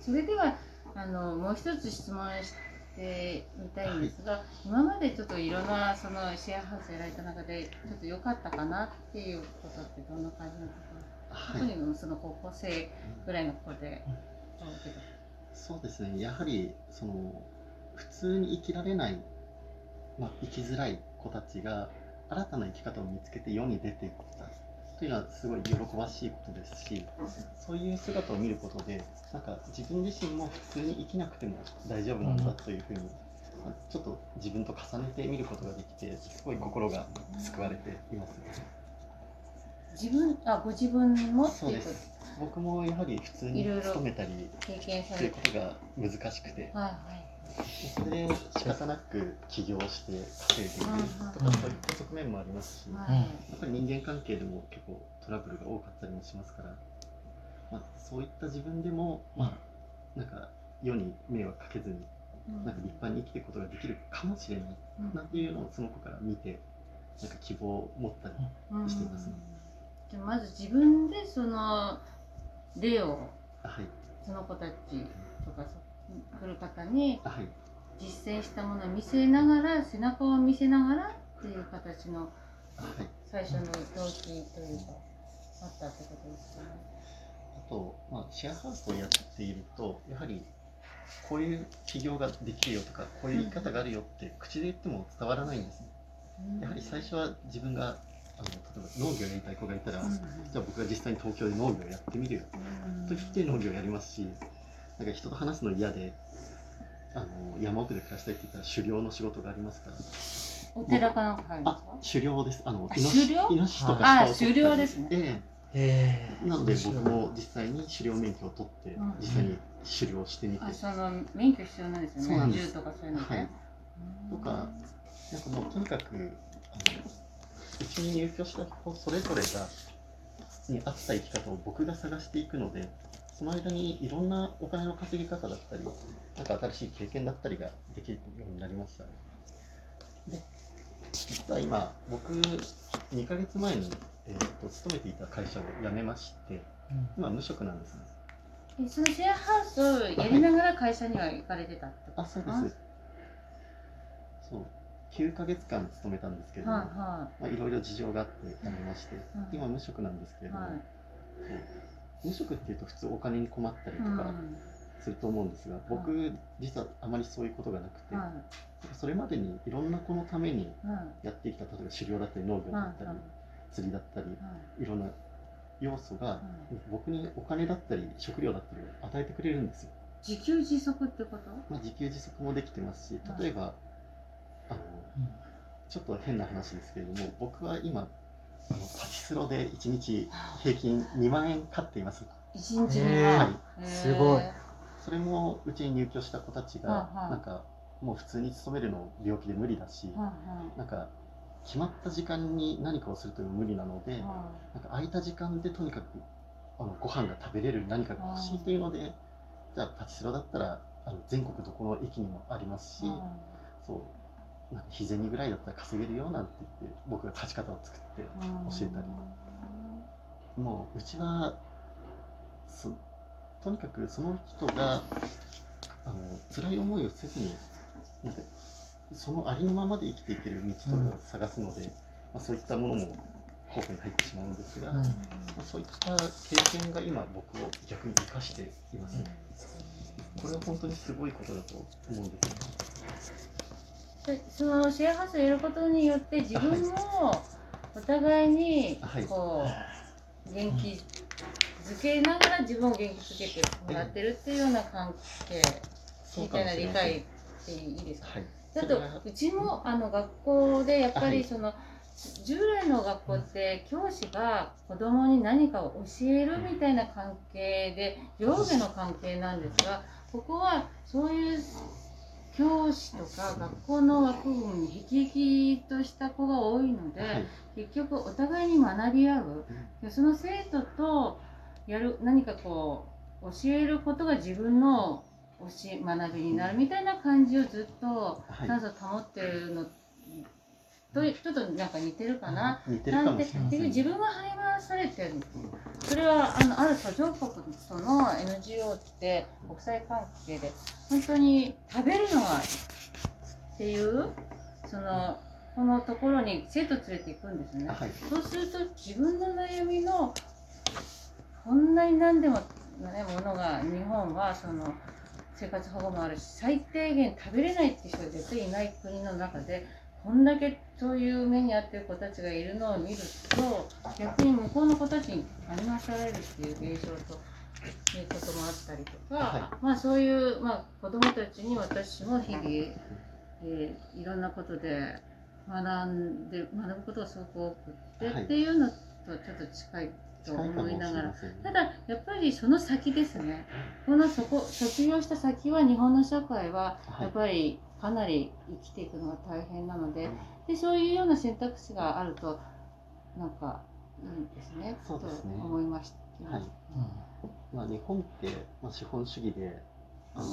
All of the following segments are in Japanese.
それではあのもう一つ質問してみたいんですが、今までちょっといろんなそのシェアハウスやられた中でちょっと良かったかなっていうことってどんな感じなんですか、はい。特にその高校生ぐらいの子で思うけどそうですね、やはりその普通に生きられない、まあ、生きづらい子たちが新たな生き方を見つけて世に出ていった。というのはすごい喜ばしいことですし、そういう姿を見ることで、なんか自分自身も普通に生きなくても大丈夫なんだというふうに、まあちょっと自分と重ねて見ることができて、すごい心が救われています。自分あご自分もそうです。僕もやはり普通に勤めたりということが難しくて。はいはいそれで仕方なく起業して稼いでいるとうんかそういった側面もありますし、やはい、っぱり人間関係でも結構トラブルが多かったりもしますから、まあ、そういった自分でも、まあ、なんか世に迷惑かけずにうん。なんか立派に生きていくことができるかもしれないうん。なっていうのをその子から見てなんか希望を持ったり、うんしていますね。じゃあまず自分でその例をあはい。その子たちとかそ来る方に実践したものを見せながら背中を見せながらっていう形の最初の動機というかあったってことですかね。あと、まあ、シェアハウスをやっていると、やはりこういう起業ができるよとか、こういう生き方があるよって口で言っても伝わらないんですね。やはり最初は自分があの例えば農業やりたい子がいたら、うん。じゃあ僕が実際に東京で農業やってみるよと。言って農業やりますし、なんか人と話すの嫌で、あの山奥で暮らしたいって言ったら狩猟の仕事がありますから、お寺かなんか入るんですあか狩猟です。あのあイノシ狩猟イノシシとかあ狩猟ですね。ええ。え。なので僕も実際に狩猟免許を取ってうん実際に狩猟してみて、あその免許必要なんですよね。そうなんです。銃とかそういうのね、はい。うん。とかなんかもうとにかくあのうちに入居した子それぞれがに合った生き方を僕が探していくのでその間にいろんなお金の稼ぎ方だったりなんか新しい経験だったりができるようになりましたで実は今僕2ヶ月前に、えー、と勤めていた会社を辞めまして今無職なんですね。えそのシェアハウスをやりながら会社には行かれてたってことあそうです。そう。9ヶ月間勤めたんですけれども、はいはまあ、いろいろ事情があって辞めまして、うん。今無職なんですけれども、い。はいそう無職っていうと普通お金に困ったりとうん。かすると思うんですが、僕実はあまりそういうことがなくて、はそれまでにいろんな子のためにやってきた例えば狩猟だったり農業だったり、はい釣りだったりはいいろんな要素が僕にお金だったり食料だったりを与えてくれるんですよ、自給自足ってこと？まあ、自給自足もできてますし例えば、あのちょっと変な話ですけれども僕は今あのパチスロで1日平均2万円買っています。一日にへはーへーすごい。それもうちに入居した子たちが、なんかもう普通に勤めるの病気で無理だし、はなんか決まった時間に何かをするというのも無理なので、なんか空いた時間でとにかくあのご飯が食べれる何かが欲しいというので、じゃあパチスロだったらあの全国どこの駅にもありますし、そう日銭ぐらいだったら稼げるよなんて言って僕が勝ち方を作ってい教えたり。もううちはそとにかくその人があの辛い思いをせずになんかそのありのままで生きていける道とかを探すので、まあ、そういったものも候補に入ってしまうんですが、うん。まあ、そういった経験が今僕を逆に生かしています、これは本当にすごいことだと思うんですよ。でそのシェアハウスをやることによって自分もお互いにはい。こう元気づけながら自分を元気づけてもらってるっていうような関係みたいな理解っていいですか？はい。だとうちもあの学校でやっぱはい。りその従来の学校って教師が子供に何かを教えるみたいな関係で上下の関係なんですがここはそういう教師とか学校の枠組みに生き生きとした子が多いので、はい。結局お互いに学び合う。でその生徒とやる何かこう教えることが自分の教え学びになるみたいな感じをずっとはい。保ってるのとちょっとなんか似てるかな？似てるかもなんてしれません自分が励まされてるそれはあのある途上国との NGO って国際関係で本当に食べるのがっていうそのこのところに生徒連れて行くんですね。はいそうすると自分の悩みのこんなに何でも、ね、ものが日本はその生活保護もあるし最低限食べれないって人が絶対いない国の中でこんだけそういう目に遭ってる子たちがいるのを見ると逆に向こうの子たちに励まされるっていう現象ということもあったりとか、はまあそういう、まあ、子どもたちに私も日々、えーいろんなことで学んで学ぶことがすごく多くって、はい。っていうのとちょっと近いと思いながら。ね。ただやっぱりその先ですね。このそこ卒業した先は日本の社会ははい。やっぱりかなり生きていくのが大変なのででそういうような選択肢があるとなんかいいですねそうですね。と思いました。はい。まあ、日本って、まあ、資本主義であの、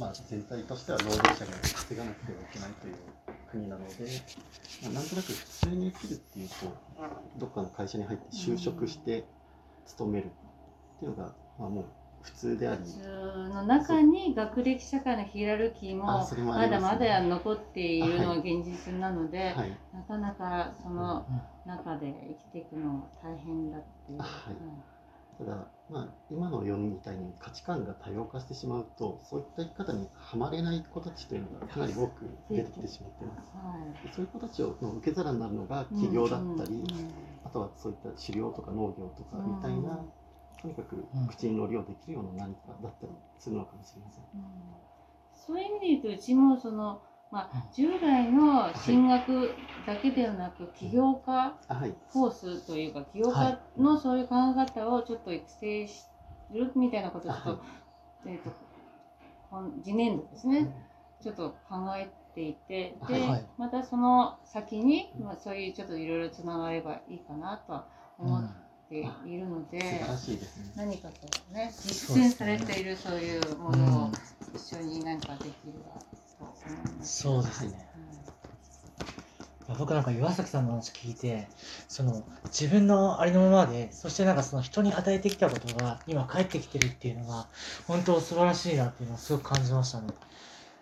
まあ、全体としては労働者が稼がなくてはいけないという国なので、まあ、なんとなく普通に生きるっていうとどっかの会社に入って就職して勤めるっていうのが、まあ、もう普通であり。普通の中に学歴社会のヒエラルキーもまだりまだ残っているのが現実なので、はい、なかなかその中で生きていくのが大変だっていう。はい。ただ、まあ、今の世みたいに価値観が多様化してしまうとそういった生き方にはまれない子たちというのがかなり多く出てきてしまっています。はい。でそういう子たちをの受け皿になるのが企業だったり、うんうん。あとはそういった狩猟とか農業とかみたいな、うんとにかくうん口に乗りをできるような何かだったりするのかもしれません。うん。そういう意味で言うとうちもその、まあうん、従来の進学だけではなく起業家コースというか起業は家のそういう考え方をちょっと育成するみたいなことをちょっと,、はい。えー、と今次年度ですね。ちょっと考えていてで、はいまたその先に、まあ、そういうちょっといろいろつながればいいかなとは思っているので。ね。何かこうね実践されているそういうものを一緒に何かできるわと思います。そうですね。いや僕なんか岩崎さんの話聞いてその自分のありのままでそしてなんかその人に与えてきたことが今返ってきてるっていうのが本当素晴らしいなっていうのをすごく感じましたね。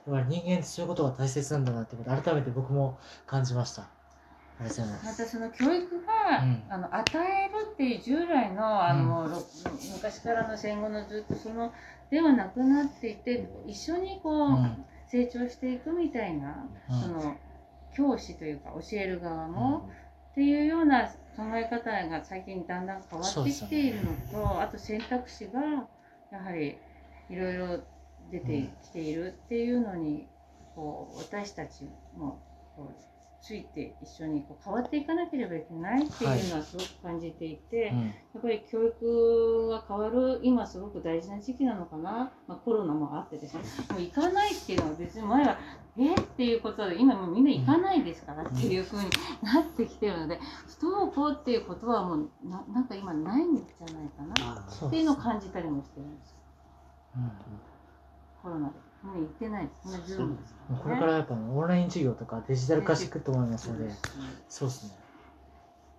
やっぱり人間ってそういうことが大切なんだなってこと改めて僕も感じました。ありがとうございま。たその教育が、うんあの与えるっていう従来のあの、ろ昔からの戦後のずっとそのではなくなっていて一緒にこう、うん。成長していくみたいな、うん。その教師というか教える側も、っていうような考え方が最近だんだん変わってきているのと、あと選択肢がやはりいろいろ出てきているっていうのに、こう私たちもこうついて一緒にこう変わっていかなければいけないっていうのはすごく感じていて、うん。やっぱり教育が変わる今すごく大事な時期なのかな、まあ、コロナもあってですね。もう行かないっていうのは別に前はえっていうことで今もうみんな行かないですからっていう風になってきてるので不登校っていうことはもうななんか今ないんじゃないかなっていうのを感じたりもしてるんですうん。コロナでみんな行ってないもうこれからやっぱオンライン授業とかデジタル化していくと思いますのでねそうです。ね。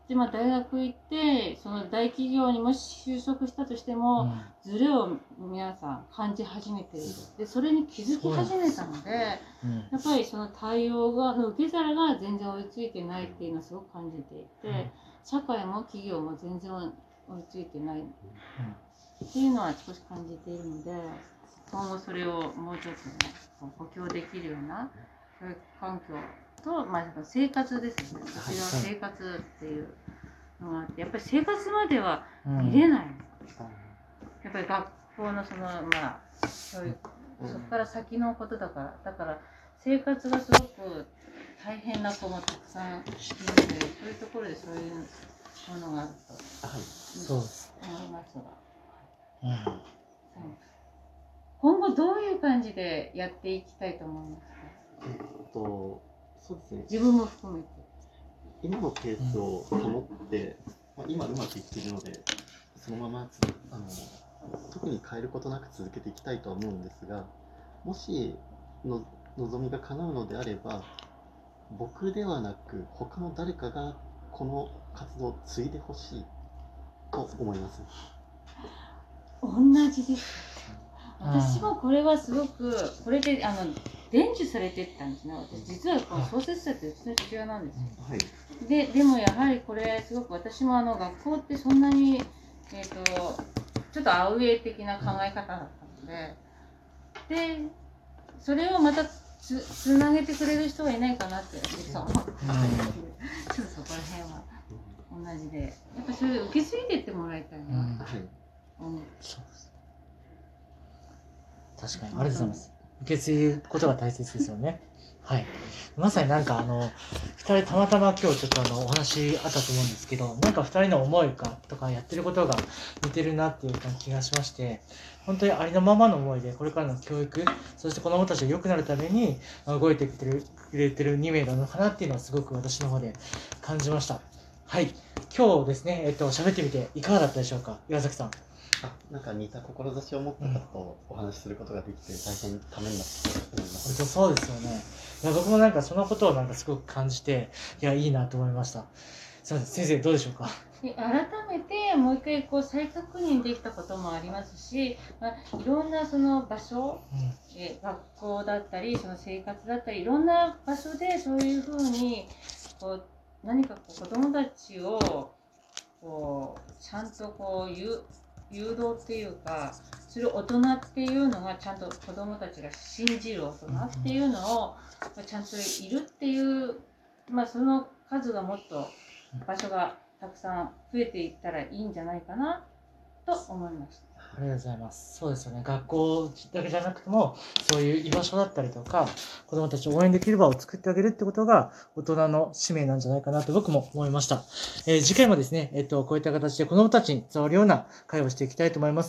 でまあ大学行ってその大企業にもし就職したとしてうも、ん。ズレを皆さん感じ始めている。でそれに気づき始めたのでやうんっぱりその対応がの受け皿が全然追いついてないっていうのはすごく感じていて、社会も企業も全然追いついてないっていうのは少し感じているので今後それをもうちょっとね補強できるような教育環境と、まあ、生活ですね。私は生活っていうのがあってやっぱり生活まではうん。見れない。あやっぱり学校のそのまあ教育うん。そこから先のことだからだから生活がすごく大変な子もたくさんいるのでそういうところでそういうものがあると。思いますが、うん。はい今後どういう感じでやっていきたいと思いますか？えっとそうですね自分も含めて。今のペースを保って、まあ、今うまくいっているのでそのままつあの特に変えることなく続けていきたいとは思うんですがもしの望みが叶うのであれば僕ではなく他の誰かがこの活動を継いでほしいと思います。同じですうん私もこれはすごくこれであの伝授されてったんですね私。実はこの創設者ってうちの父親なんですよ。はい。ででもやはりこれすごく私もあの学校ってそんなにえっ、とちょっとアウェイ的な考え方だったので。でそれをまたつつなげてくれる人がいないかなって実は思って、うん。ちょっとそこら辺は同じで。やっぱそれ受け継いでってもらいたいな、うん。はい。うんそうです確かに。ありがとうございます。受け継ぐことが大切ですよね。はい。まさになんかあの2人たまたま今日ちょっとあのお話あったと思うんですけどなんか2人の思いかとかやってることが似てるなっていう気がしまして本当にありのままの思いでこれからの教育そして子どもたちが良くなるために動いてくれてるくれてる2名なのかなっていうのはすごく私の方で感じました。はい。今日ですねえっと喋ってみていかがだったでしょうか？岩崎さん。あなんか似た志を持った方とお話しすることができて大変ためになったと思いま本す。当そうですよね。いや僕もなんかそのことをなんかすごく感じて、いや、いいなと思いました。すみません、先生どうでしょうか？で改めてもう一回こう再確認できたこともありますし、まあ、いろんなその場所うんえ学校だったりその生活だったりいろんな場所でそういうふうにこう何かこう子どもたちをこうちゃんとこう誘誘導っていうかする大人っていうのがちゃんと子どもたちが信じる大人っていうのをちゃんといるっていう、まあ、その数がもっと場所がたくさん増えていったらいいんじゃないかなと思いました。ありがとうございます。そうですよね。学校だけじゃなくても、そういう居場所だったりとか、子供たちを応援できる場を作ってあげるってことが、大人の使命なんじゃないかなと僕も思いました。えー次回もですね、えっと、こういった形で子供たちに伝わるような会をしていきたいと思います。